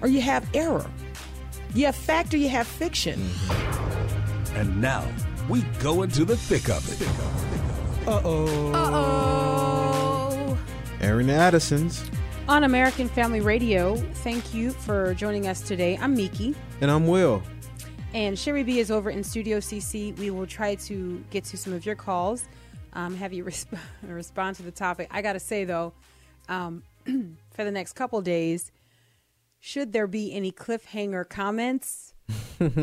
or you have error. You have fact or you have fiction. Mm-hmm. And now we go into the thick of it. Uh oh. Uh oh. Aaron Addison's. On American Family Radio, thank you for joining us today. I'm Miki. And I'm Will. And Sherry B is over in Studio CC. We will try to get to some of your calls, um, have you resp- respond to the topic. I got to say, though, um, for the next couple days, should there be any cliffhanger comments,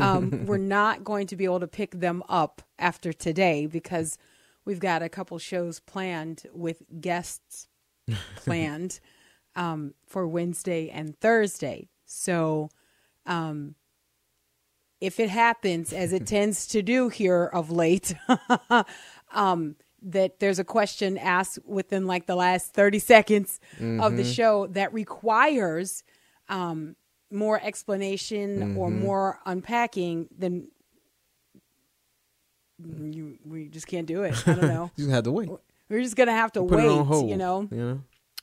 um, we're not going to be able to pick them up after today because we've got a couple shows planned with guests planned um, for Wednesday and Thursday. So, um, if it happens, as it tends to do here of late, um, that there's a question asked within like the last 30 seconds mm-hmm. of the mm-hmm. show that requires um, more explanation mm-hmm. or more unpacking, than you we just can't do it. I don't know. you have to wait. We're just gonna have to wait. Hold, you know, you know,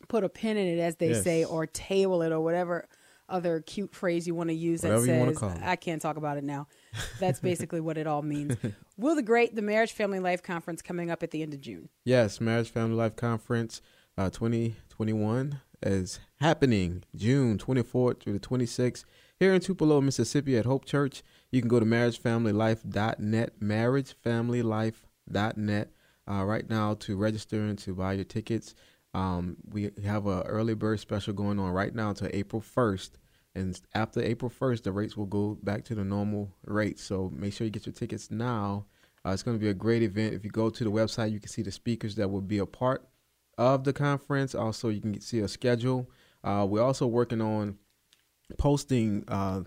put a pin in it, as they yes. say, or table it, or whatever other cute phrase you want to use Whatever that says I can't talk about it now. That's basically what it all means. Will the Great, the Marriage Family Life Conference coming up at the end of June. Yes, Marriage Family Life Conference uh, 2021 is happening June 24th through the 26th here in Tupelo, Mississippi at Hope Church. You can go to marriagefamilylife.net, marriagefamilylife.net uh, right now to register and to buy your tickets. Um, we have a early bird special going on right now until April 1st. And after April 1st, the rates will go back to the normal rate. So make sure you get your tickets now. Uh, it's going to be a great event. If you go to the website, you can see the speakers that will be a part of the conference. Also, you can see a schedule. Uh, we're also working on posting uh,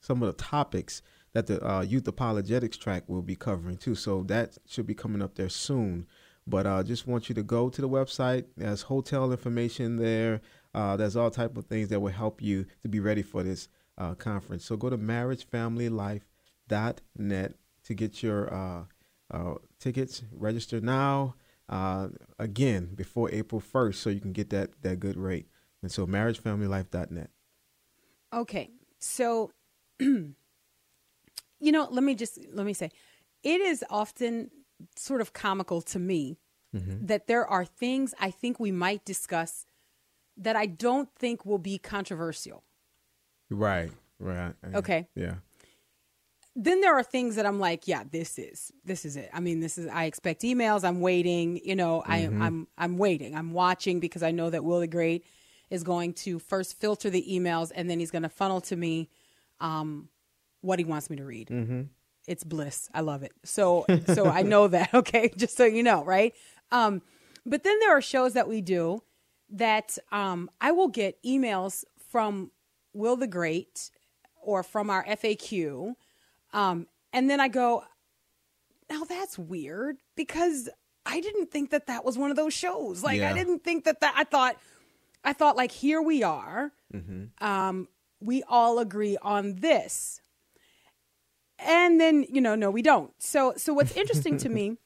some of the topics that the uh, youth apologetics track will be covering too. So that should be coming up there soon. But I uh, just want you to go to the website. There's hotel information there. Uh, there's all type of things that will help you to be ready for this uh, conference. So go to marriagefamilylife.net to get your tickets. Register now. Uh, again, before April 1st, so you can get that that good rate. And so marriagefamilylife.net. Okay, so you know, let me just let me say, it is often sort of comical to me mm-hmm. that there are things I think we might discuss that I don't think will be controversial. Right, right. Okay. Yeah. Then there are things that I'm like, yeah, this is this is it. I mean, this is I expect emails. I'm waiting. You know, mm-hmm. I, I'm I'm waiting. I'm watching because I know that Will the Great is going to first filter the emails and then he's going to funnel to me um, what he wants me to read. Mm-hmm it's bliss. I love it. So so I know that, okay? Just so you know, right? Um, but then there are shows that we do that um, I will get emails from Will the Great or from our FAQ. Um, and then I go, now that's weird because I didn't think that that was one of those shows. Like yeah. I didn't think that that I thought I thought like here we are. Mm-hmm. Um, we all agree on this and then you know no we don't so so what's interesting to me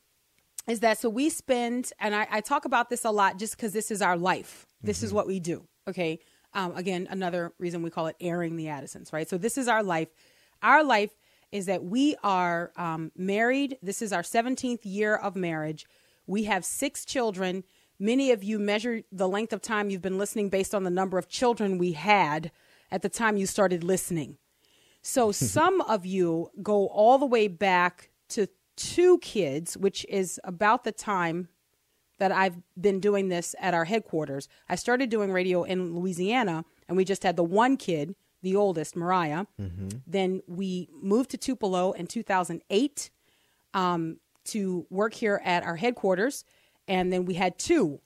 is that so we spend and I, I talk about this a lot just because this is our life this mm-hmm. is what we do okay um, again another reason we call it airing the addisons right so this is our life our life is that we are um, married. This is our 17th year of marriage. We have six children. Many of you measure the length of time you've been listening based on the number of children we had at the time you started listening. So some of you go all the way back to two kids, which is about the time that I've been doing this at our headquarters. I started doing radio in Louisiana, and we just had the one kid, the oldest, Mariah. Mm-hmm. Then we moved to Tupelo in 2008 um, to work here at our headquarters, and then we had two.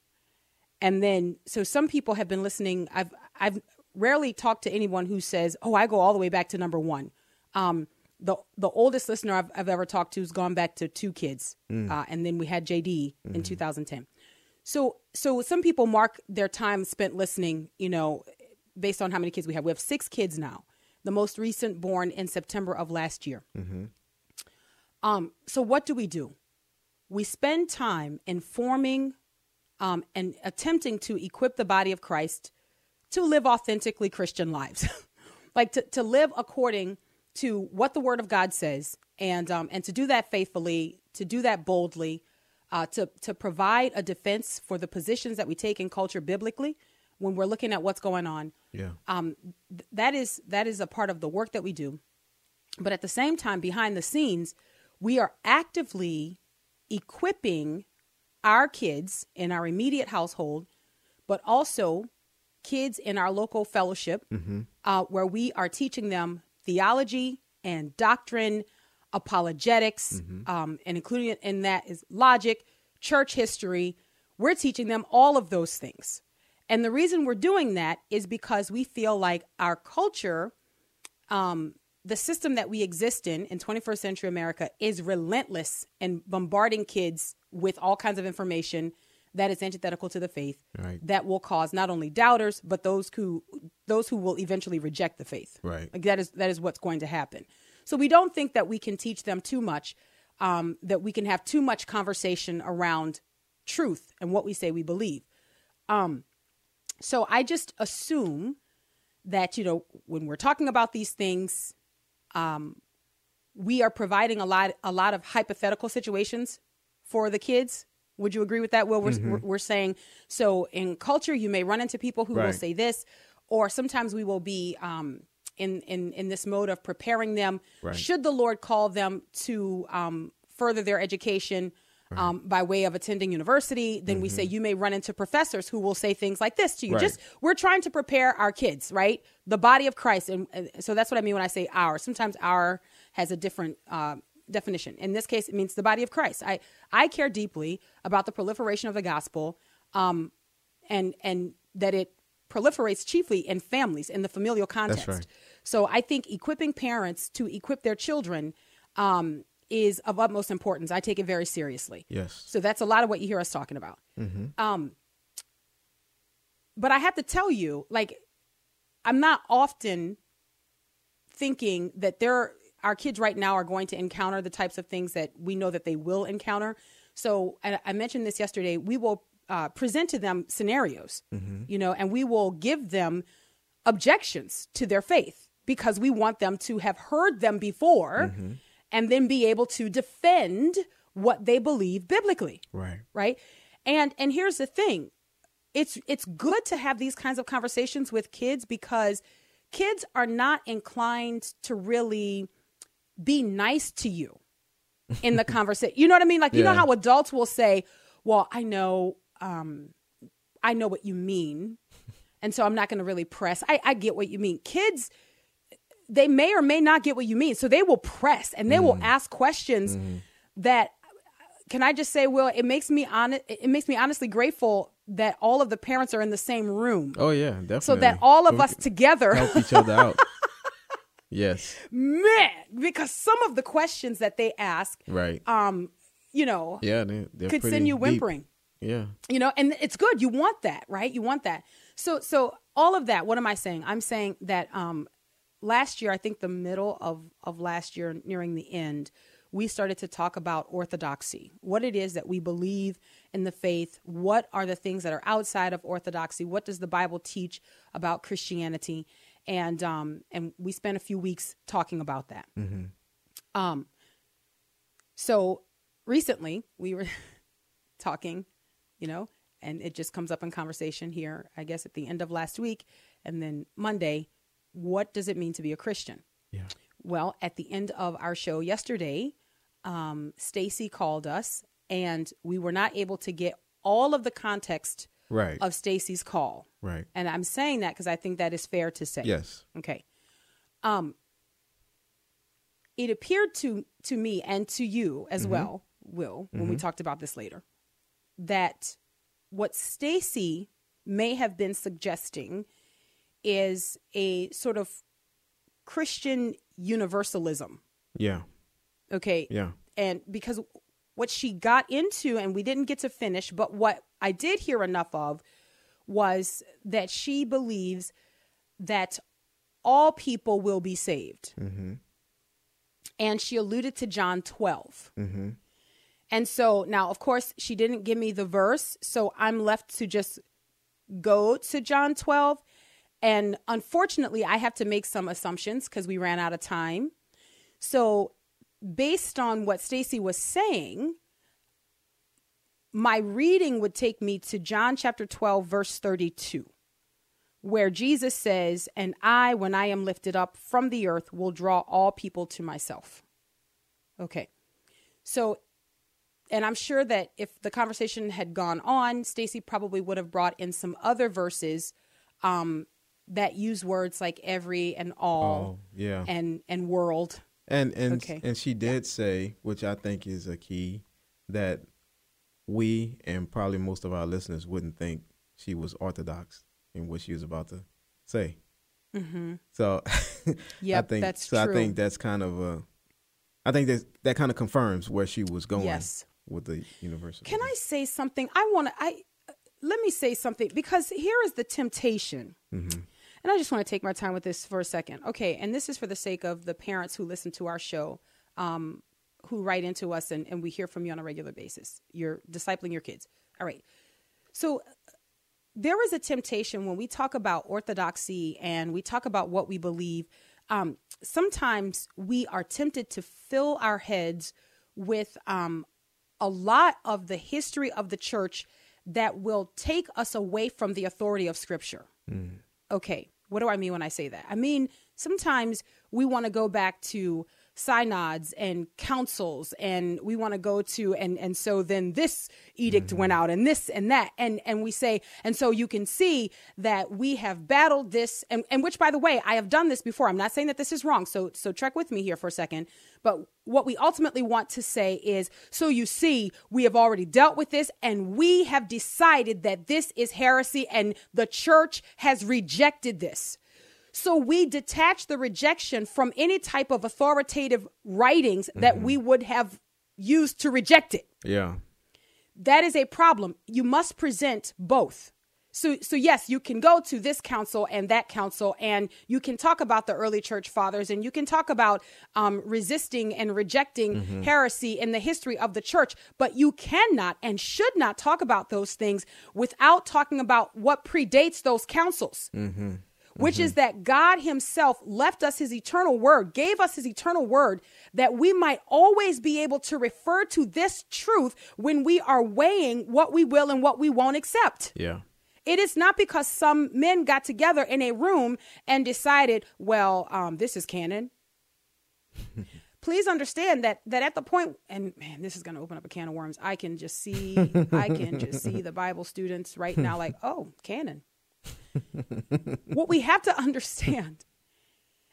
And then, so some people have been listening. I've I've rarely talked to anyone who says, "Oh, I go all the way back to number one." Um, the the oldest listener I've, I've ever talked to has gone back to two kids, uh, and then we had JD in 2010. So so some people mark their time spent listening, you know, based on how many kids we have. We have six kids now. The most recent born in September of last year. Um, so what do we do? We spend time informing um, and attempting to equip the body of Christ to live authentically Christian lives, like to, to live according to what the Word of God says, and um, and to do that faithfully, to do that boldly, uh, to to provide a defense for the positions that we take in culture biblically when we're looking at what's going on. Yeah. Um, th- that is that is a part of the work that we do, but at the same time, behind the scenes, we are actively equipping our kids in our immediate household, but also kids in our local fellowship, uh, where we are teaching them theology and doctrine, apologetics, um, and including in that is logic, church history. We're teaching them all of those things. And the reason we're doing that is because we feel like our culture, um, the system that we exist in in 21st century America, is relentless in bombarding kids with all kinds of information that is antithetical to the faith Right. that will cause not only doubters but those who those who will eventually reject the faith Right. like that is that is what's going to happen so we don't think that we can teach them too much um, that we can have too much conversation around truth and what we say we believe um, so i just assume that you know when we're talking about these things um, we are providing a lot a lot of hypothetical situations for the kids. Would you agree with that well we're, we're, we're saying so in culture you may run into people who will say this or sometimes we will be um, in, in in this mode of preparing them. Right. should the lord call them to um, further their education um, by way of attending university then we say you may run into professors who will say things like this to you. Right. just we're trying to prepare our kids right? The body of christ and, and so that's what i mean when i say our. Sometimes our has a different uh, definition. In this case it means the body of christ. I i care deeply about the proliferation of the gospel um, and and that it proliferates chiefly in families in the familial context. right. so i think equipping parents to equip their children um, is of utmost importance i take it very seriously Yes. so that's a lot of what you hear us talking about. Um, but I have to tell you, like, I'm not often thinking that there our kids right now are going to encounter the types of things that we know that they will encounter. So I, I mentioned this yesterday. We will uh, present to them scenarios, you know, and we will give them objections to their faith because we want them to have heard them before and then be able to defend what they believe biblically. Right. right? And and here's the thing. It's it's good to have these kinds of conversations with kids because kids are not inclined to really be nice to you in the conversation you know what i mean? Like you know how adults will say well i know um i know what you mean and so i'm not going to really press. I, I get what you mean. Kids they may or may not get what you mean so they will press and they will ask questions that can I just say, Will, it makes me honest. It makes me honestly grateful that all of the parents are in the same room, Oh yeah, definitely. so that all of We us together, help each other out. yes. man, because some of the questions that they ask, Right. um, you know, yeah. They, they're could pretty send you deep. whimpering. Yeah. you know and it's good you want that right you want that so so all of that what am i saying i'm saying that um last year i think the middle of of last year nearing the end we started to talk about orthodoxy what it is that we believe in the faith what are the things that are outside of orthodoxy what does the bible teach about christianity and um and we spent a few weeks talking about that um so recently we were talking, you know, and it just comes up in conversation here, I guess at the end of last week. And then Monday, what does it mean to be a Christian? Yeah. Well, at the end of our show yesterday, um, Stacy called us and we were not able to get all of the context Right. of Stacy's call. right. And I'm saying that because I think that is fair to say. Yes. Okay. Um it appeared to to me and to you as well, Will, when we talked about this later, that what Stacy may have been suggesting is a sort of Christian universalism. Yeah. Okay. Yeah. And because what she got into, and we didn't get to finish, but what I did hear enough of was that she believes that all people will be saved. Mm-hmm. And she alluded to John 12. Mm-hmm. And so now, of course, she didn't give me the verse. So I'm left to just go to John 12. And unfortunately, I have to make some assumptions because we ran out of time. So, based on what Stacy was saying, my reading would take me to John chapter 12, verse 32, where Jesus says, And I, when I am lifted up from the earth, will draw all people to myself. Okay. So, and I'm sure that if the conversation had gone on, Stacy probably would have brought in some other verses um, that use words like every and all Oh, yeah. and and world. And and Okay. and she did say, which I think is a key, that we and probably most of our listeners wouldn't think she was orthodox in what she was about to say. Mm-hmm. So, Yep, I think that's so. true. I think that's kind of a, I think that that kind of confirms where she was going Yes. with the universal. Can I say something? I want to. I let me say something because here is the temptation. And I just want to take my time with this for a second. Okay, and this is for the sake of the parents who listen to our show, um, who write into us, and, and we hear from you on a regular basis. You're discipling your kids. All right. So there is a temptation when we talk about orthodoxy and we talk about what we believe. Um, sometimes we are tempted to fill our heads with um, a lot of the history of the church that will take us away from the authority of Scripture. Okay, what do I mean when I say that? I mean, sometimes we want to go back to synods and councils and we want to go to and and so then this edict went mm-hmm. out and this and that and and we say and so you can see that we have battled this and and which by the way I have done this before. I'm not saying that this is wrong so so trek with me here for a second. But what we ultimately want to say is so you see we have already dealt with this and we have decided that this is heresy and the church has rejected this so we detach the rejection from any type of authoritative writings that mm-hmm. we would have used to reject it. Yeah. That is a problem. You must present both. So, so yes, you can go to this council and that council, and you can talk about the early church fathers, and you can talk about um, resisting and rejecting mm-hmm. heresy in the history of the church. But you cannot and should not talk about those things without talking about what predates those councils mm-hmm. Which is that God Himself left us His eternal word, gave us His eternal word, that we might always be able to refer to this truth when we are weighing what we will and what we won't accept. Yeah. It is not because some men got together in a room and decided, well, um, this is canon. Please understand that that at the point, and man, this is going to open up a can of worms. I can just see, I can just see the Bible students right now, like, oh, canon. what we have to understand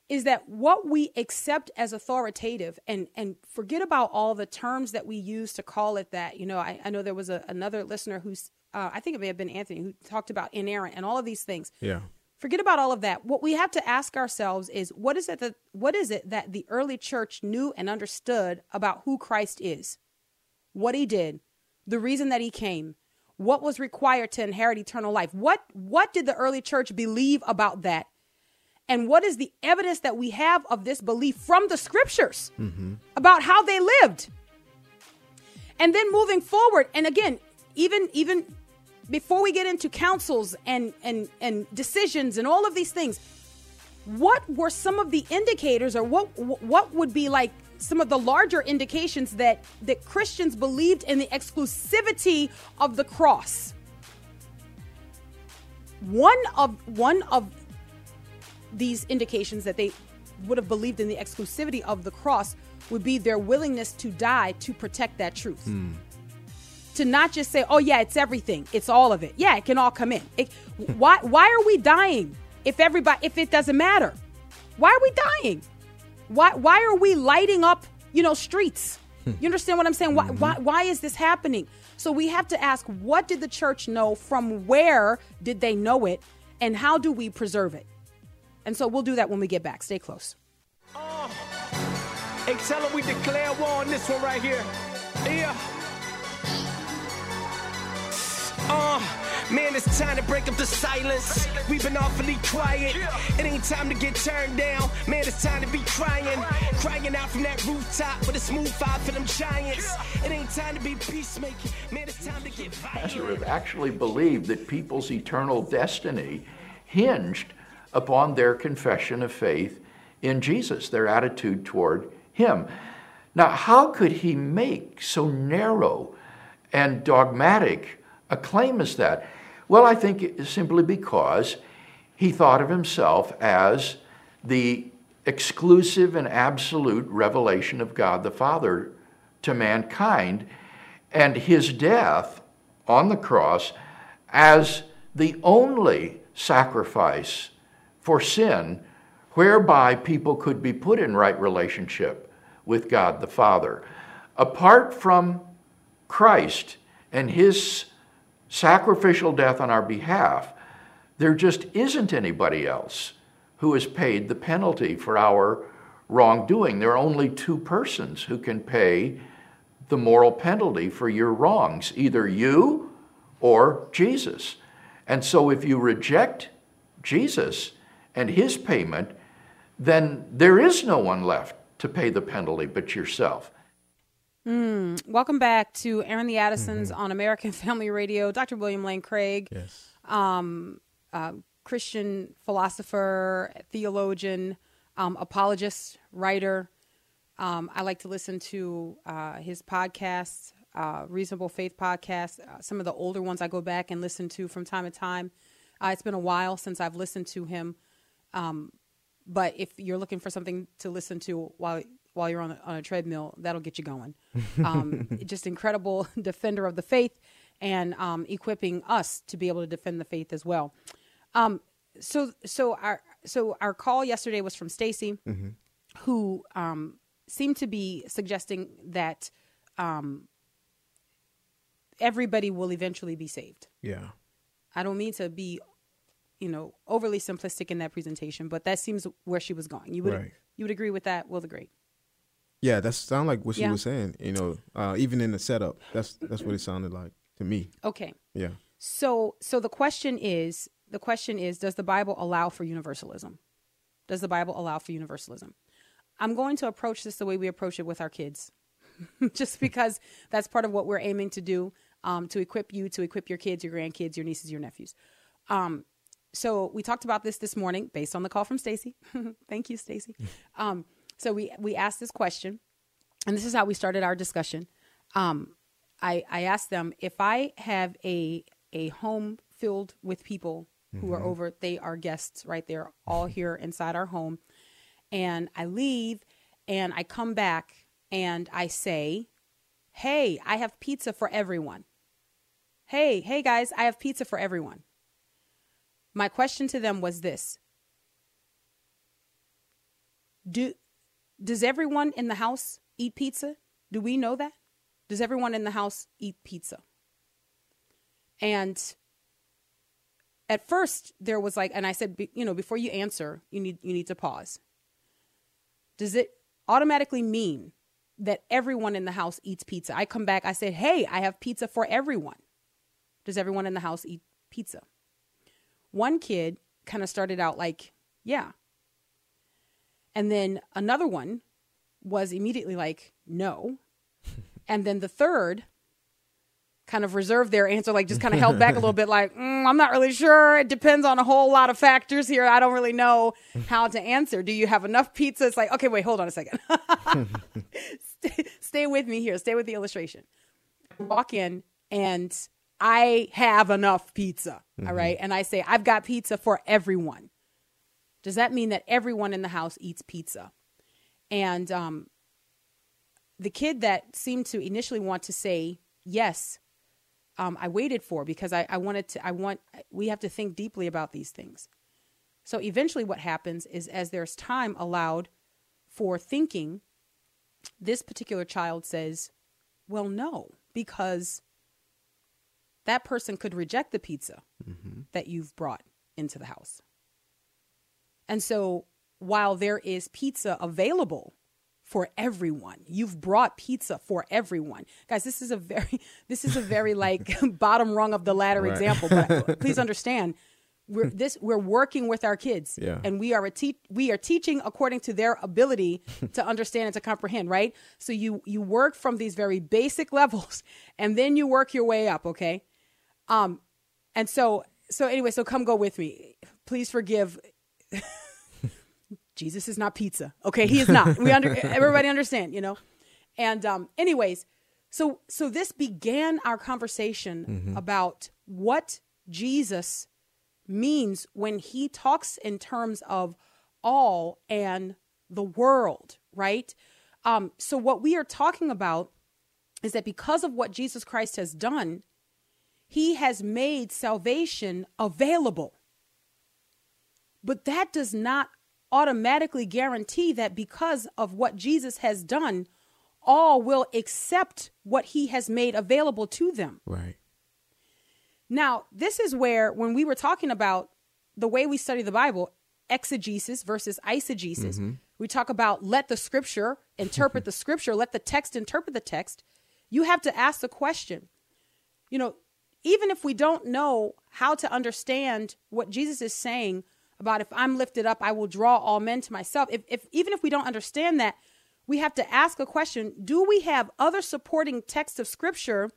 is that what we accept as authoritative and and forget about all the terms that we use to call it that. You know i, I know there was a, another listener who's uh, i think it may have been anthony who talked about inerrant and all of these things. Yeah. forget about all of that. What we have to ask ourselves is what is it that what is it that the early church knew and understood about who christ is? What he did the reason that he came what was required to inherit eternal life. What what did the early church believe about that? And what is the evidence that we have of this belief from the scriptures mm-hmm. about how they lived? And then moving forward and again even even before we get into councils and and and decisions and all of these things what were some of the indicators or what what would be like some of the larger indications that that Christians believed in the exclusivity of the cross one of one of these indications that they would have believed in the exclusivity of the cross would be their willingness to die to protect that truth hmm. to not just say, "Oh yeah, it's everything. It's all of it. Yeah, it can all come in." It, why why are we dying if everybody if it doesn't matter? Why are we dying? Why why are we lighting up, you know, streets? You understand what I'm saying? Why, why why is this happening? So we have to ask, what did the church know? From where did they know it? And how do we preserve it? And so we'll do that when we get back. Stay close. Hey, tell them we declare war on this one right here. Yeah. Uh, man, it's time to break up the silence. We've been awfully quiet. It ain't time to get turned down. Man, it's time to be crying. Crying out from that rooftop with a smooth five for them giants. It ain't time to be peacemaking. Man, it's time to get violent. Nazareth actually believed that people's eternal destiny hinged upon their confession of faith in Jesus, their attitude toward Him. Now, how could he make so narrow and dogmatic a claim as that? Well, I think it's simply because he thought of himself as the exclusive and absolute revelation of God the Father to mankind, and his death on the cross as the only sacrifice for sin whereby people could be put in right relationship with God the Father. Apart from Christ and his sacrificial death on our behalf, there just isn't anybody else who has paid the penalty for our wrongdoing. There are only two persons who can pay the moral penalty for your wrongs either you or Jesus. And so if you reject Jesus and his payment, then there is no one left to pay the penalty but yourself. Welcome back to Airing the Addisons on American Family Radio. Dr. William Lane Craig, Yes. uh, Christian philosopher, theologian, um, apologist, writer. Um, I like to listen to uh, his podcasts, uh, Reasonable Faith podcast. Uh, some of the older ones I go back and listen to from time to time. Uh, it's been a while since I've listened to him, um, but if you're looking for something to listen to while while you're on a, on a treadmill, that'll get you going. Um, just incredible defender of the faith and um, equipping us to be able to defend the faith as well. Um, so so our so our call yesterday was from Stacy, who um, seemed to be suggesting that um, everybody will eventually be saved. Yeah. I don't mean to be, you know, overly simplistic in that presentation, but that seems where she was going. You would Right. you would agree with that? Will agree. Yeah, that sound like what she Yeah. was saying. You know, uh, even in the setup, that's that's what it sounded like to me. Okay. Yeah. So so the question is the question is does the Bible allow for universalism? Does the Bible allow for universalism? I'm going to approach this the way we approach it with our kids. Just because that's part of what we're aiming to do um, to equip you, to equip your kids, your grandkids, your nieces, your nephews. Um, so we talked about this this morning based on the call from Stacy. Thank you, Stacy. Um, so we we asked this question, and this is how we started our discussion. Um, I I asked them if I have a a home filled with people who are over, they are guests, right? They're all here inside our home, and I leave, and I come back, and I say, "Hey, I have pizza for everyone." Hey, hey guys, I have pizza for everyone. My question to them was this Do does everyone in the house eat pizza? Do we know that? Does everyone in the house eat pizza? And at first there was like and I said you know before you answer, you need you need to pause. Does it automatically mean that everyone in the house eats pizza? I come back, I said, "Hey, I have pizza for everyone." Does everyone in the house eat pizza? One kid kind of started out like, "Yeah." And then another one was immediately like, no. And then the third kind of reserved their answer, like just kind of held back a little bit, like, mm, I'm not really sure. It depends on a whole lot of factors here. I don't really know how to answer. Do you have enough pizza? It's like, okay, wait, hold on a second. stay, stay with me here. Stay with the illustration. Walk in and I have enough pizza. all right. And I say, I've got pizza for everyone. Does that mean that everyone in the house eats pizza? And um, the kid that seemed to initially want to say yes, um, I waited for because I, I wanted to. I want. We have to think deeply about these things. So eventually, what happens is, as there's time allowed for thinking, this particular child says, "Well, no, because that person could reject the pizza that you've brought into the house." And so while there is pizza available for everyone, you've brought pizza for everyone. Guys, this is a very this is a very like bottom rung of the ladder Right. example, but please understand we're this we're working with our kids Yeah. and we are a te- we are teaching according to their ability to understand and to comprehend right so you you work from these very basic levels and then you work your way up okay um and so so anyway so come go with me please forgive jesus is not pizza okay he is not we under everybody understand you know and um anyways so so this began our conversation about what jesus means when he talks in terms of all and the world, right? Um, so, what we are talking about is that because of what Jesus Christ has done, he has made salvation available. But that does not automatically guarantee that because of what Jesus has done, all will accept what he has made available to them. Right. Now, this is where, when we were talking about the way we study the Bible, exegesis versus eisegesis, mm-hmm. we talk about let the scripture interpret the scripture, let the text interpret the text. You have to ask the question, you know, even if we don't know how to understand what Jesus is saying about if I'm lifted up, I will draw all men to myself. If, if even if we don't understand that, we have to ask a question: Do we have other supporting texts of Scripture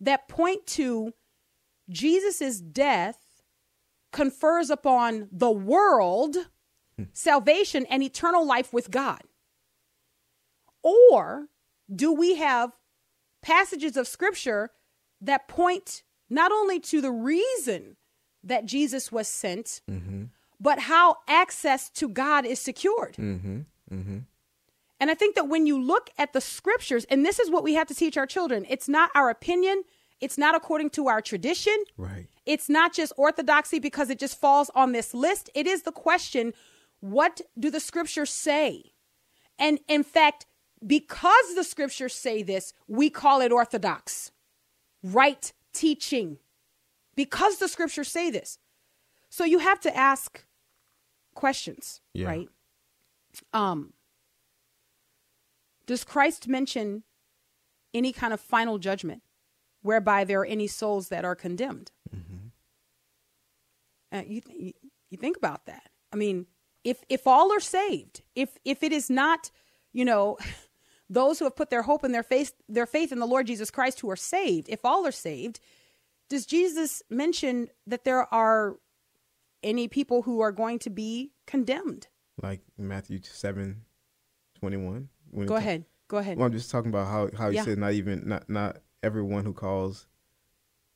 that point to Jesus' death confers upon the world salvation and eternal life with God? Or do we have passages of scripture that point not only to the reason that Jesus was sent, mm-hmm. But how access to God is secured? Mm-hmm, mm-hmm. And I think that when you look at the scriptures, and this is what we have to teach our children, it's not our opinion, it's not according to our tradition, Right. it's not just orthodoxy because it just falls on this list. It is the question what do the scriptures say? And in fact, because the scriptures say this, we call it orthodox, right teaching, because the scriptures say this. So you have to ask questions, Yeah. right? Um, does Christ mention any kind of final judgment whereby there are any souls that are condemned? Uh, you, you you think about that. I mean, if if all are saved, if if it is not, you know, those who have put their hope and their faith their faith in the Lord Jesus Christ who are saved, if all are saved, does Jesus mention that there are any people who are going to be condemned? Like Matthew seven, twenty one. Go ahead. Go ahead. Well, I'm just talking about how how he Yeah. said not even not not everyone who calls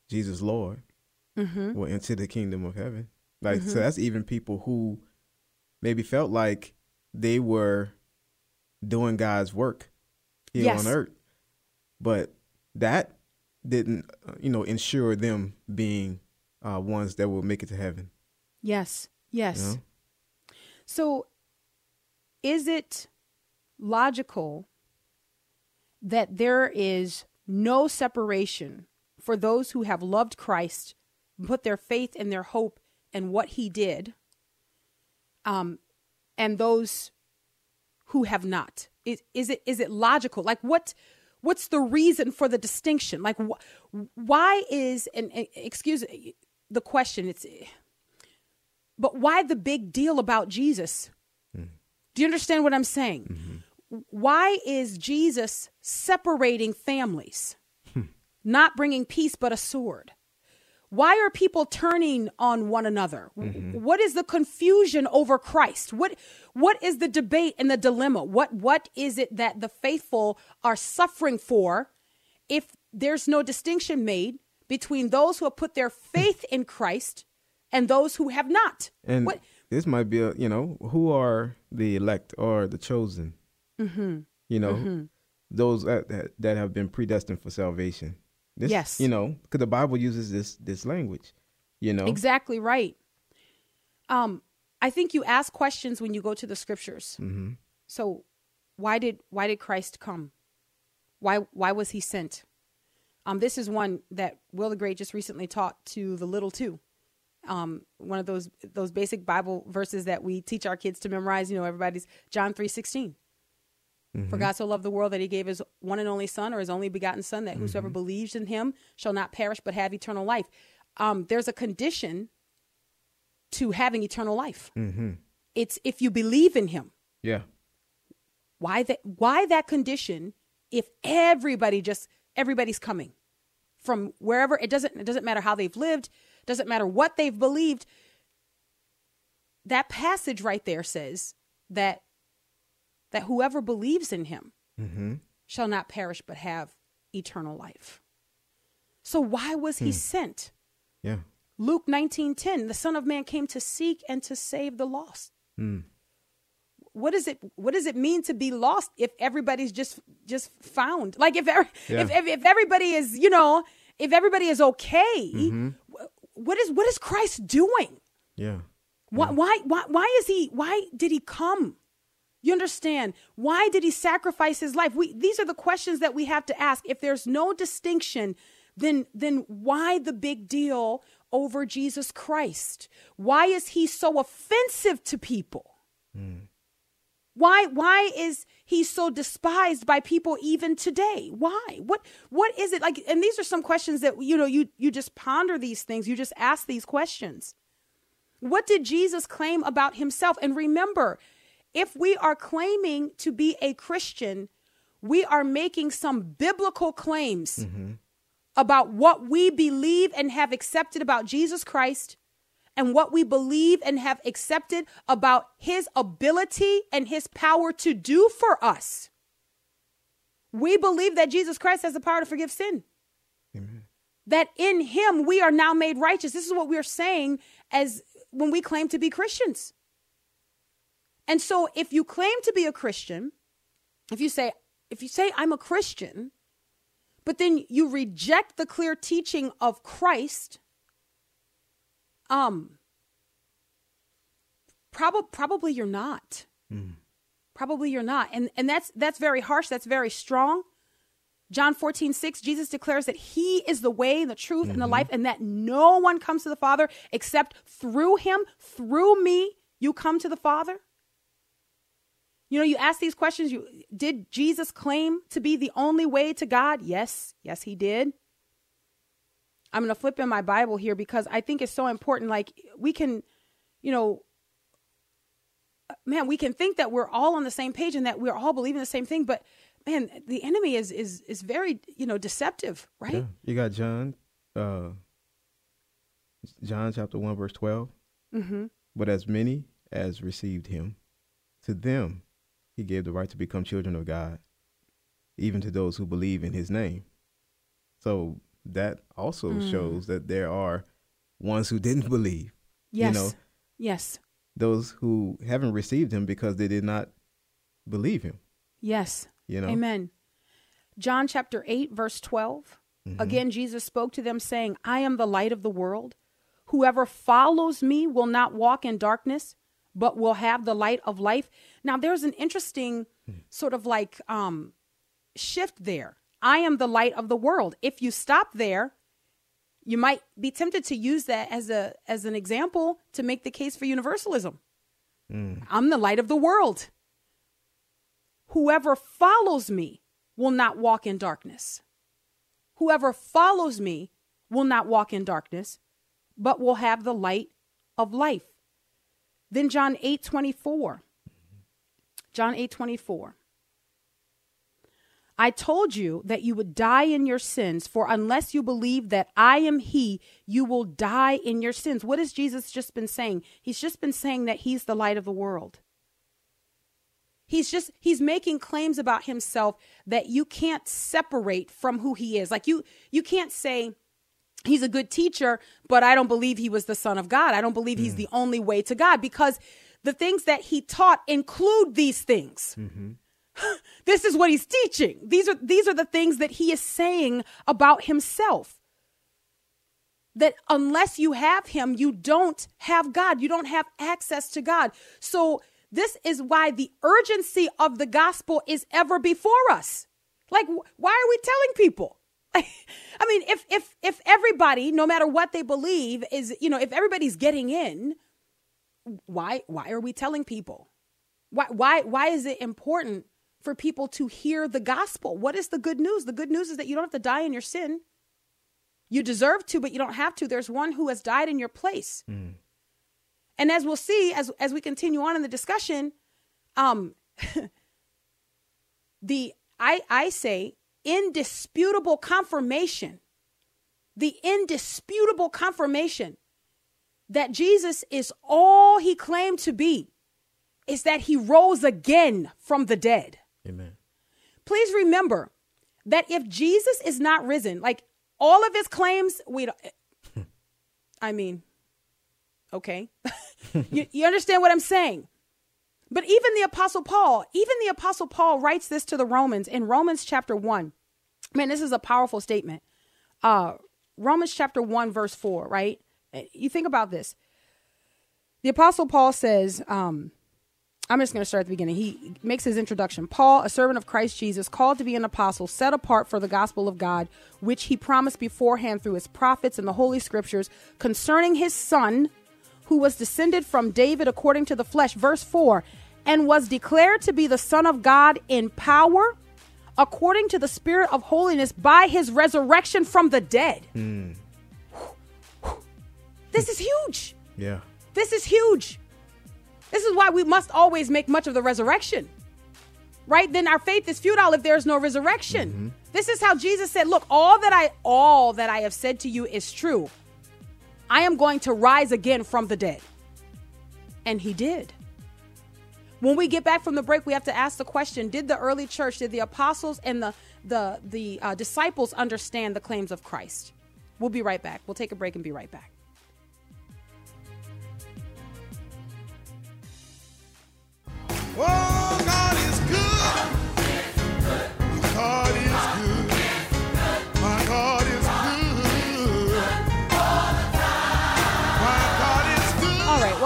Jesus Lord Mm-hmm. will enter the kingdom of heaven. Like so, that's even people who maybe felt like they were doing God's work here Yes. on earth, but that didn't uh, you know ensure them being uh, ones that will make it to heaven. Yes. Yes. You know? So, is it logical that there is no separation for those who have loved Christ, put their faith and their hope in what he did, um, and those who have not? Is, is it is it logical? Like what? What's the reason for the distinction? Like wh- why is and, and excuse the question? It's but why the big deal about Jesus? Mm. Do you understand what I'm saying? Mm-hmm. Why is Jesus separating families, hmm. not bringing peace but a sword? Why are people turning on one another? Mm-hmm. What is the confusion over Christ? What what is the debate and the dilemma? What what is it that the faithful are suffering for if there's no distinction made between those who have put their hmm. faith in Christ and those who have not? And what this might be, a, you know, who are the elect or the chosen? Mm-hmm. You know, those that, that that have been predestined for salvation. This, Yes. You know, because the Bible uses this this language. You know, Exactly right. Um, I think you ask questions when you go to the scriptures. Mm-hmm. So, why did why did Christ come? Why why was he sent? Um, this is one that Will the Great just recently taught to the little two, um, one of those those basic Bible verses that we teach our kids to memorize. You know, everybody's John three sixteen. For God so loved the world that he gave his one and only Son, or his only begotten Son, that whosoever believes in him shall not perish but have eternal life. Um, there's a condition to having eternal life. It's if you believe in him. Yeah. Why that? Why that condition? If everybody just everybody's coming from wherever it doesn't it doesn't matter how they've lived, doesn't matter what they've believed. That passage right there says that that whoever believes in him mm-hmm. shall not perish but have eternal life. So why was he hmm. sent? Yeah. Luke 19:10 the son of man came to seek and to save the lost. Hmm. What does it what does it mean to be lost if everybody's just just found? Like if every, Yeah. if, if if everybody is, you know, if everybody is okay, wh- what is what is Christ doing? Yeah. Why, why, why, why is he, why did he come? You understand? Why did he sacrifice his life? We, these are the questions that we have to ask. If there's no distinction, then, then why the big deal over Jesus Christ? Why is he so offensive to people? Mm. Why, why is he so despised by people even today? Why? What, what is it like? And these are some questions that, you know, you, you just ponder these things. You just ask these questions. What did Jesus claim about himself? And remember, if we are claiming to be a Christian, we are making some biblical claims mm-hmm. about what we believe and have accepted about Jesus Christ and what we believe and have accepted about his ability and his power to do for us. We believe that Jesus Christ has the power to forgive sin that in him we are now made righteous. This is what we're saying as when we claim to be Christians. And so if you claim to be a Christian, if you say if you say I'm a Christian, but then you reject the clear teaching of Christ, um probably probably you're not. Probably you're not. And and that's that's very harsh, that's very strong. John 14, 6, Jesus declares that he is the way, the truth, and the life, and that no one comes to the Father except through him, through me, you come to the Father. You know, you ask these questions. You did Jesus claim to be the only way to God? Yes, yes, he did. I'm gonna flip in my Bible here because I think it's so important. Like we can, you know, man, we can think that we're all on the same page and that we're all believing the same thing, but man, the enemy is is is very you know deceptive, right? Yeah. You got John, uh, John chapter 1, verse 12. Mm-hmm. But as many as received him, to them he gave the right to become children of God, even to those who believe in his name. So that also Mm. shows that there are ones who didn't believe. Yes, You know, yes, those who haven't received him because they did not believe him. yes. You know? Amen. John chapter 8, verse 12. Again, Jesus spoke to them, saying, I am the light of the world. Whoever follows me will not walk in darkness, but will have the light of life. Now, there's an interesting sort of like um, shift there. I am the light of the world. If you stop there, you might be tempted to use that as a as an example to make the case for universalism. Mm. I'm the light of the world. Whoever follows me will not walk in darkness. Whoever follows me will not walk in darkness, but will have the light of life. Then John 8 24. John 8 24. I told you that you would die in your sins, for unless you believe that I am He, you will die in your sins. What has Jesus just been saying? He's just been saying that He's the light of the world. He's just he's making claims about himself that you can't separate from who he is. Like you you can't say he's a good teacher, but I don't believe he was the son of God. I don't believe he's hmm. the only way to God because the things that he taught include these things. Mm-hmm. this is what he's teaching. These are these are the things that he is saying about himself. That unless you have him, you don't have God. You don't have access to God. So this is why the urgency of the gospel is ever before us. Like, why are we telling people? I mean, if if if everybody, no matter what they believe, is you know, if everybody's getting in, why why are we telling people? Why why why is it important for people to hear the gospel? What is the good news? The good news is that you don't have to die in your sin. You deserve to, but you don't have to. There's one who has died in your place. And as we'll see as as we continue on in the discussion, um the I I say indisputable confirmation. The indisputable confirmation that Jesus is all he claimed to be is that he rose again from the dead. Amen. Please remember that if Jesus is not risen, like all of his claims, we don't, I mean, okay. you, you understand what I'm saying? But even the Apostle Paul, even the Apostle Paul writes this to the Romans in Romans chapter 1. Man, this is a powerful statement. Uh, Romans chapter 1, verse 4, right? You think about this. The Apostle Paul says, um, I'm just going to start at the beginning. He makes his introduction. Paul, a servant of Christ Jesus, called to be an apostle, set apart for the gospel of God, which he promised beforehand through his prophets and the holy scriptures concerning his son, who was descended from David according to the flesh. Verse 4 and was declared to be the Son of God in power according to the Spirit of holiness by his resurrection from the dead. Hmm. This is huge. Yeah. This is huge. This is why we must always make much of the resurrection. Right? Then our faith is futile if there is no resurrection. This is how Jesus said, "Look, all that I all that I have said to you is true. I am going to rise again from the dead." And he did. When we get back from the break, we have to ask the question: Did the early church, did the apostles and the the the uh, disciples understand the claims of Christ? We'll be right back. We'll take a break and be right back.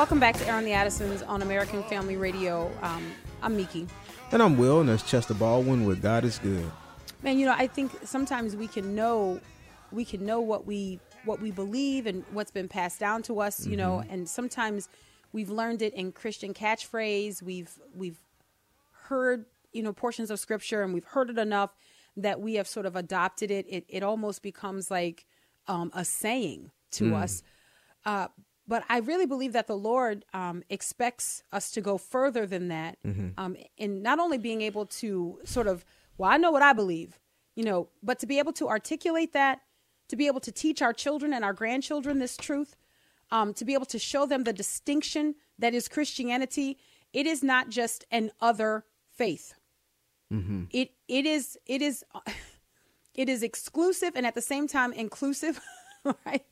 Welcome back to Airing the Addisons on American Family Radio. Um, I'm Miki. And I'm Will, and that's Chester Baldwin with God is Good. Man, you know, I think sometimes we can know, we can know what we what we believe and what's been passed down to us. You know, and sometimes we've learned it in Christian catchphrase. We've we've heard you know portions of scripture and we've heard it enough that we have sort of adopted it. It it almost becomes like um, a saying to us. Uh, but I really believe that the Lord um, expects us to go further than that, um, in not only being able to sort of, well, I know what I believe, you know, but to be able to articulate that, to be able to teach our children and our grandchildren this truth, um, to be able to show them the distinction that is Christianity. It is not just an other faith. It it is it is it is exclusive and at the same time inclusive, right?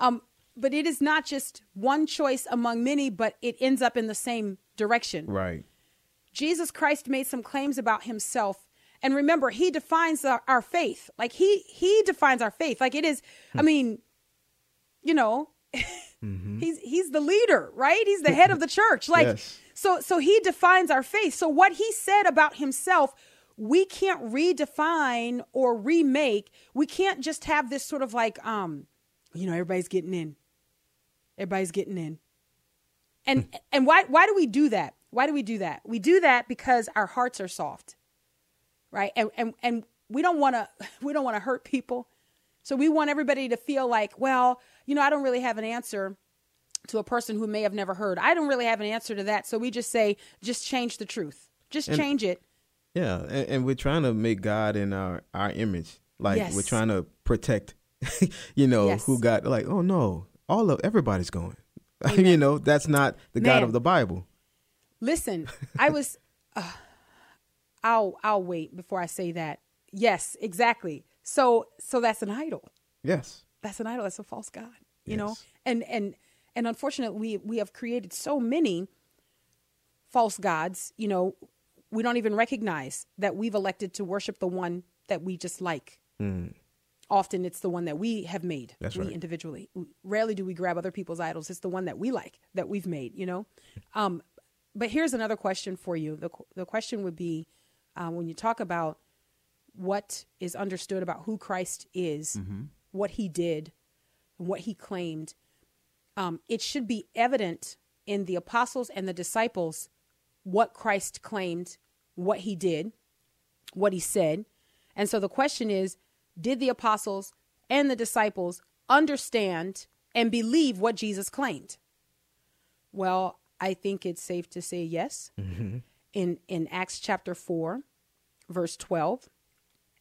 Um, but it is not just one choice among many, but it ends up in the same direction. Right. Jesus Christ made some claims about himself. And remember, he defines our, our faith. Like he he defines our faith. Like it is, I mean, you know, he's he's the leader, right? He's the head of the church. Like Yes. so so he defines our faith. So what he said about himself, we can't redefine or remake. We can't just have this sort of like um, you know, everybody's getting in. Everybody's getting in. And and why why do we do that? Why do we do that? We do that because our hearts are soft. Right? And and and we don't want to we don't want to hurt people. So we want everybody to feel like, well, you know, I don't really have an answer to a person who may have never heard. I don't really have an answer to that. So we just say just change the truth. Just And- change it. Yeah, and, and we're trying to make God in our our image. Like Yes. we're trying to protect, you know, Yes. who got like, oh no, all of everybody's going. you know, that's not the God of the Bible. Listen, I was. Uh, I'll I'll wait before I say that. Yes, exactly. So so that's an idol. Yes. That's an idol. That's a false god. You know, and and and unfortunately, we we have created so many false gods. You know, we don't even recognize that we've elected to worship the one that we just like. Often, it's the one that we have made. That's we right. individually. Rarely do we grab other people's idols. It's the one that we like that we've made. You know. Um, but here's another question for you. The, the question would be uh, when you talk about what is understood about who Christ is, what he did, and what he claimed, um, it should be evident in the apostles and the disciples what Christ claimed, what he did, what he said. And so the question is did the apostles and the disciples understand and believe what Jesus claimed? Well, I think it's safe to say yes. In in Acts chapter 4, verse 12,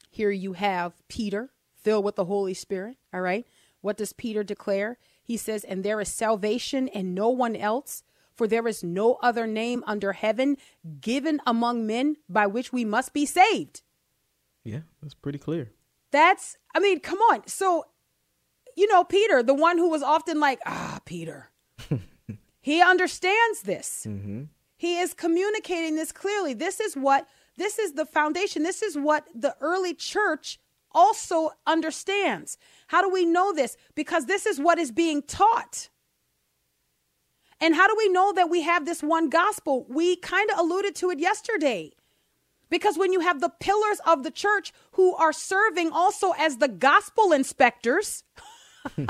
here you have Peter filled with the Holy Spirit, all right? What does Peter declare? He says, "And there is salvation in no one else, for there is no other name under heaven given among men by which we must be saved." Yeah, that's pretty clear. That's, I mean, come on. So, you know, Peter, the one who was often like, ah, Peter, he understands this. He is communicating this clearly. This is what, this is the foundation. This is what the early church also understands. How do we know this? Because this is what is being taught. And how do we know that we have this one gospel? We kind of alluded to it yesterday. Because when you have the pillars of the church who are serving also as the gospel inspectors,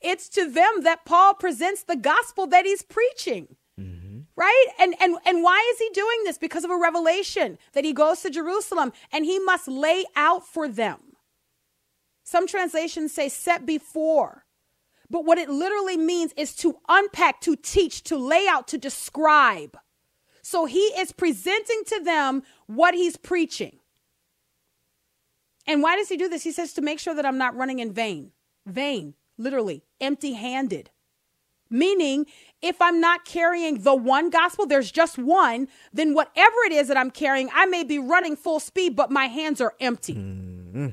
it's to them that Paul presents the gospel that he's preaching. Right? And and and why is he doing this? Because of a revelation that he goes to Jerusalem and he must lay out for them. Some translations say set before. But what it literally means is to unpack, to teach, to lay out, to describe. So he is presenting to them what he's preaching. And why does he do this? He says to make sure that I'm not running in vain. Vain, literally, empty handed. Meaning, if I'm not carrying the one gospel, there's just one, then whatever it is that I'm carrying, I may be running full speed, but my hands are empty. Mm-hmm.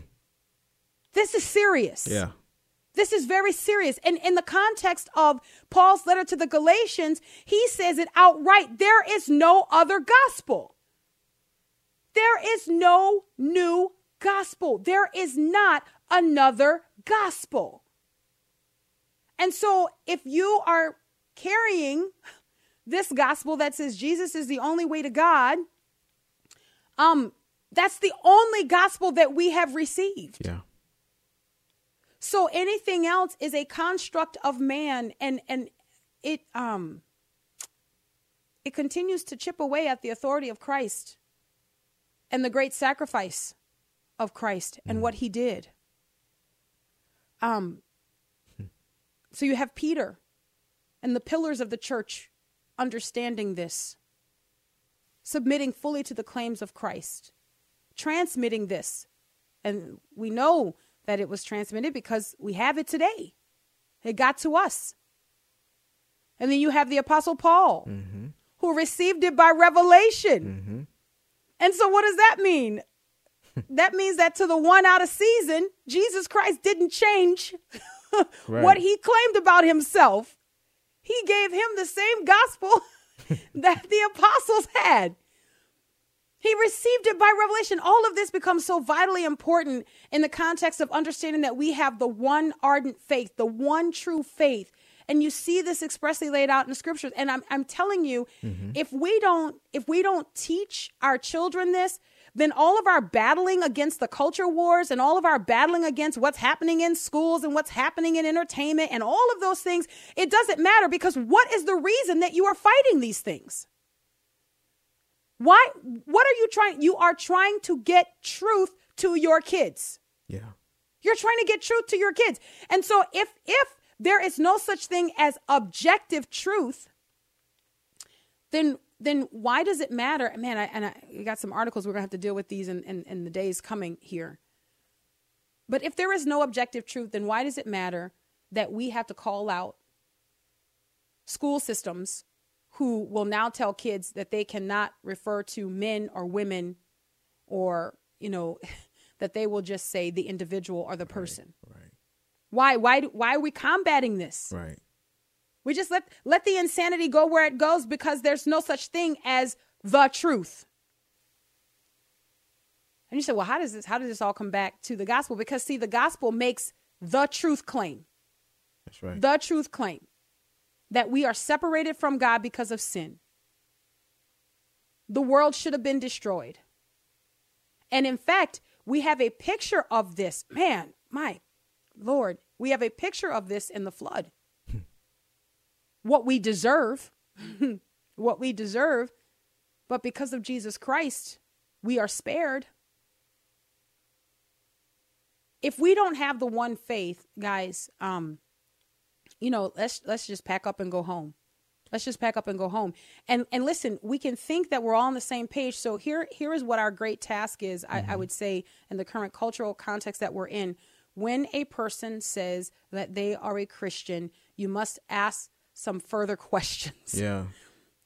This is serious. Yeah. This is very serious. And in the context of Paul's letter to the Galatians, he says it outright there is no other gospel. There is no new gospel. There is not another gospel. And so if you are carrying this gospel that says Jesus is the only way to God, um that's the only gospel that we have received. Yeah. So anything else is a construct of man and and it um it continues to chip away at the authority of Christ and the great sacrifice of Christ and what he did. Um so you have Peter and the pillars of the church understanding this, submitting fully to the claims of Christ, transmitting this. And we know that it was transmitted because we have it today. It got to us. And then you have the Apostle Paul, mm-hmm. who received it by revelation. Mm-hmm. And so, what does that mean? that means that to the one out of season, Jesus Christ didn't change what he claimed about himself. He gave him the same gospel that the apostles had. He received it by revelation. All of this becomes so vitally important in the context of understanding that we have the one ardent faith, the one true faith. And you see this expressly laid out in the scriptures. And I'm, I'm telling you, mm-hmm. if we don't, if we don't teach our children this, then all of our battling against the culture wars and all of our battling against what's happening in schools and what's happening in entertainment and all of those things, it doesn't matter because what is the reason that you are fighting these things? Why what are you trying you are trying to get truth to your kids. Yeah. You're trying to get truth to your kids. And so if if there is no such thing as objective truth, then then why does it matter? Man, I, and I we got some articles we're gonna have to deal with these in, in, in the days coming here. But if there is no objective truth, then why does it matter that we have to call out school systems who will now tell kids that they cannot refer to men or women or, you know, that they will just say the individual or the person. Right. Why? Why? Why are we combating this? Right. We just let let the insanity go where it goes because there's no such thing as the truth. And you say, well, how does this how does this all come back to the gospel? Because see, the gospel makes the truth claim. That's right. The truth claim that we are separated from God because of sin. The world should have been destroyed. And in fact, we have a picture of this. Man, my Lord, we have a picture of this in the flood. What we deserve, what we deserve, but because of Jesus Christ, we are spared. If we don't have the one faith, guys, um, you know, let's let's just pack up and go home. Let's just pack up and go home. And and listen, we can think that we're all on the same page. So here here is what our great task is. I, I would say in the current cultural context that we're in. When a person says that they are a Christian, you must ask some further questions. Yeah.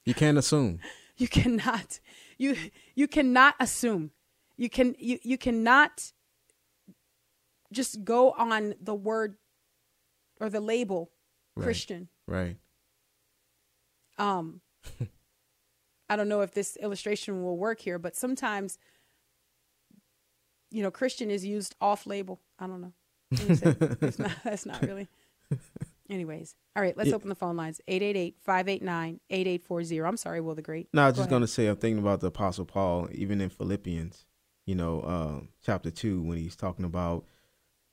You can't assume. You cannot you you cannot assume. You can you you cannot just go on the word or the label Right. Christian. Right. um i don't know if this illustration will work here but sometimes you know christian is used off label i don't know it's not, that's not really anyways all right let's Yeah. open the phone lines 888-589-8840 i'm sorry will the great No, I was Go just going to say, I'm thinking about the Apostle Paul, even in Philippians, you know, uh, chapter 2, when he's talking about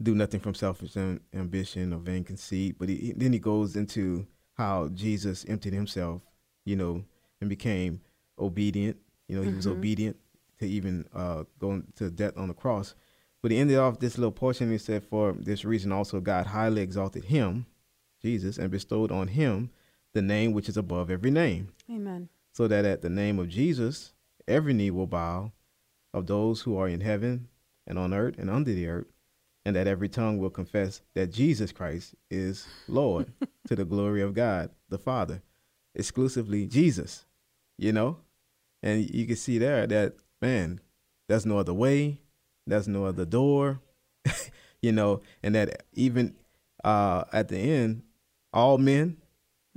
do nothing from selfish ambition or vain conceit. But he, he- then he goes into how Jesus emptied himself, you know, and became obedient. You know, he was obedient to even uh, going to death on the cross. But he ended off this little portion. He said, For this reason also God highly exalted him, Jesus, and bestowed on him the name which is above every name amen so that at the name of Jesus, every knee will bow of those who are in heaven and on earth and under the earth, and that every tongue will confess that Jesus Christ is Lord to the glory of God the Father. Exclusively Jesus, you know? And you can see there that, man, there's no other way, there's no other door, you know, and that even uh, at the end, all men,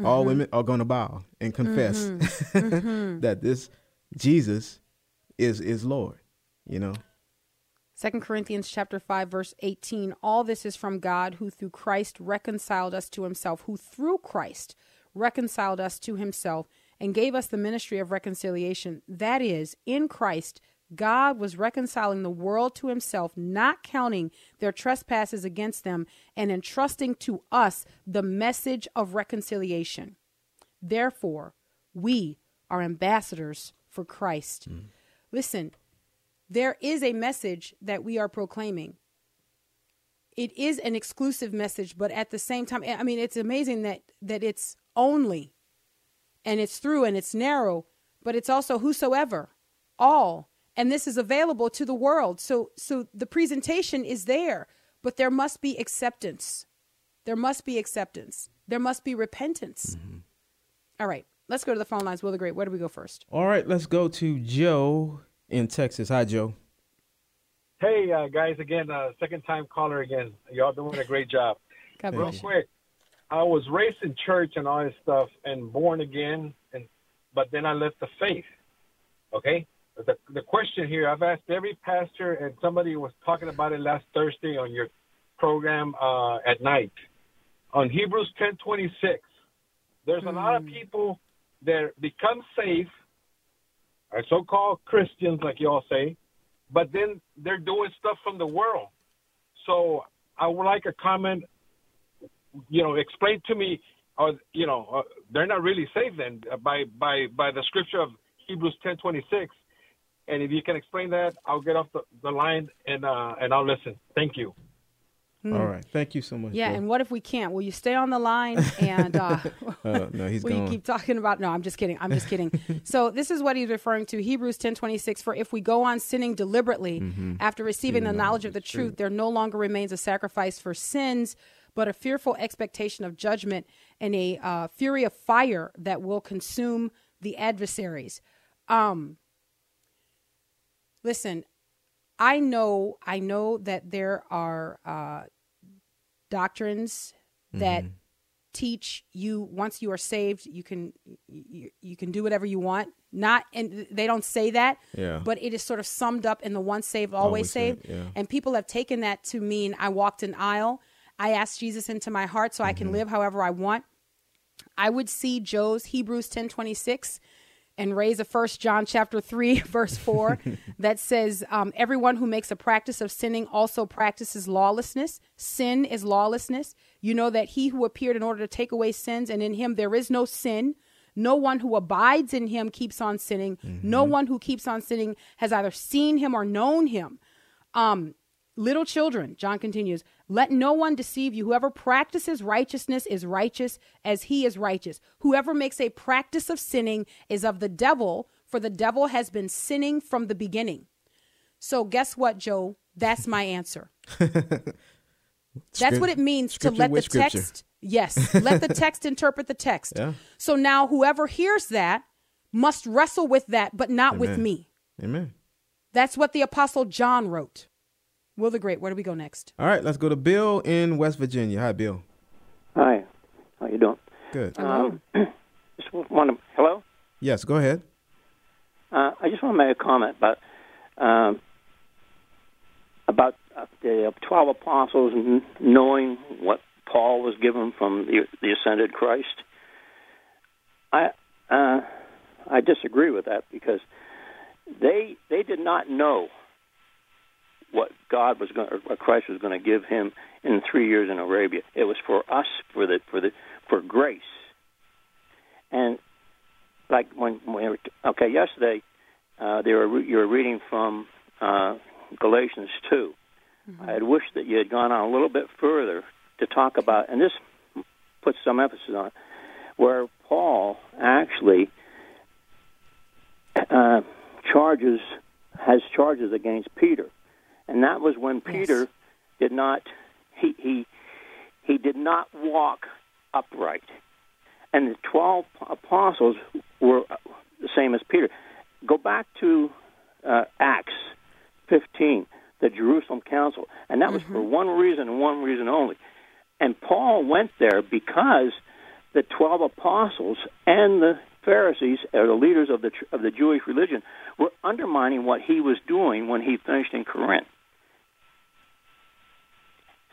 all mm-hmm. women are going to bow and confess mm-hmm. that this Jesus is is Lord, you know. Second Corinthians chapter 5 verse 18 all this is from God who through Christ reconciled us to himself who through Christ reconciled us to himself and gave us the ministry of reconciliation that is in Christ God was reconciling the world to himself not counting their trespasses against them and entrusting to us the message of reconciliation. Therefore we are ambassadors for Christ. Hmm. Listen there is a message that we are proclaiming. It is an exclusive message, but at the same time, I mean, it's amazing that that it's only, and it's through, and it's narrow, but it's also whosoever, all, and this is available to the world. So, so the presentation is there, but there must be acceptance. There must be acceptance. There must be repentance. All right, let's go to the phone lines. Will the Great, where do we go first? All right, let's go to Joe in Texas. Hi, Joe. Hey, uh, guys, again, uh, second time caller again. Y'all doing a great job. God Real bless you. quick, I was raised in church and all this stuff and born again, and but then I left the faith. Okay? The, the question here, I've asked every pastor, and somebody was talking about it last Thursday on your program uh, at night. On Hebrews 10.26, there's a lot of people that become saved, are so-called Christians, like y'all say, but then they're doing stuff from the world. So I would like a comment. You know, explain to me, or you know, uh, they're not really saved then uh, by by by the scripture of Hebrews ten twenty six. And if you can explain that, I'll get off the, the line and uh, and I'll listen. Thank you. All right, thank you so much. Yeah, Joe. and what if we can't? Will you stay on the line and uh, Uh, no, he's will you keep talking about? No, I'm just kidding. I'm just kidding. so this is what he's referring to: Hebrews 10:26. For if we go on sinning deliberately Mm-hmm. after receiving the knowledge of the truth, there no longer remains a sacrifice for sins, but a fearful expectation of judgment and a uh, fury of fire that will consume the adversaries. Um, listen, I know, I know that there are uh, doctrines that teach you once you are saved, you can you, you can do whatever you want. Not, and they don't say that, Yeah. but it is sort of summed up in the once saved, always, Always saved. yeah. And people have taken that to mean I walked an aisle, I asked Jesus into my heart, so I Mm-hmm. can live however I want. I would see Joe's Hebrews ten twenty six and raise a first John chapter 3 verse 4 that says um, everyone who makes a practice of sinning also practices lawlessness. Sin is lawlessness. You know that he who appeared in order to take away sins and in him there is no sin. No one who abides in him keeps on sinning. No one who keeps on sinning has either seen him or known him. Um, little children, John continues, let no one deceive you. Whoever practices righteousness is righteous as he is righteous. Whoever makes a practice of sinning is of the devil, for the devil has been sinning from the beginning. So, guess what, Joe? That's my answer. That's what it means to let the scripture. text, yes, let the text interpret the text. Yeah. So now whoever hears that must wrestle with that, but not with me. Amen. That's what the Apostle John wrote. Will the Great, where do we go next? All right, let's go to Bill in West Virginia. Hi, Bill. Hi, how you doing? Good. Um, just want to. Hello. Yes, go ahead. Uh, I just want to make a comment about um, about uh, the twelve apostles n- knowing what Paul was given from the, the ascended Christ. I uh, I disagree with that because they they did not know what God was going, or what Christ was going to give him in three years in Arabia. It was for us, for the for the for grace, and like when, when we were, okay yesterday, uh, they were re- you were reading from uh, Galatians 2 I had wished that you had gone on a little bit further to talk about, and this puts some emphasis on it, where Paul actually uh, charges has charges against Peter, and that was when Peter did not he he he did not walk upright, and the twelve apostles were the same as Peter. Go back to uh, Acts fifteen, the Jerusalem Council, and that was for one reason and one reason only. And Paul went there because the twelve apostles and the Pharisees, or the leaders of the of the Jewish religion, were undermining what he was doing when he finished in Corinth.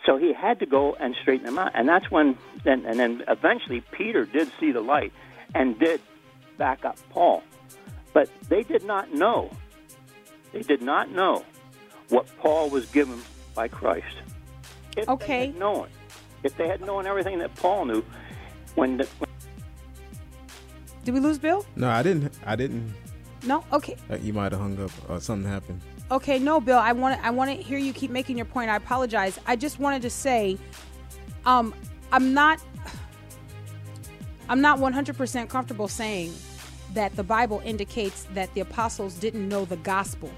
So he had to go and straighten them out, and that's when then and then eventually Peter did see the light and did back up Paul, but they did not know. They did not know what Paul was given by Christ. If Okay. they had known, if they had known everything that Paul knew, when, the, when Did we lose Bill? No, I didn't. I didn't. No. Okay. Uh, you might have hung up or something happened. Okay. No, Bill. I want to. I want to hear you keep making your point. I apologize. I just wanted to say, um, I'm not. I'm not 100% comfortable saying that the Bible indicates that the apostles didn't know the gospel.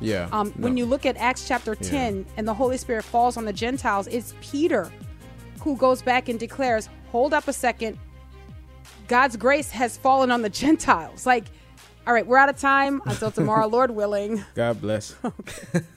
Yeah. Um, no. When you look at Acts chapter 10 and the Holy Spirit falls on the Gentiles, it's Peter who goes back and declares, Hold up a second. God's grace has fallen on the Gentiles. Like, all right, we're out of time until tomorrow, Lord willing. God bless.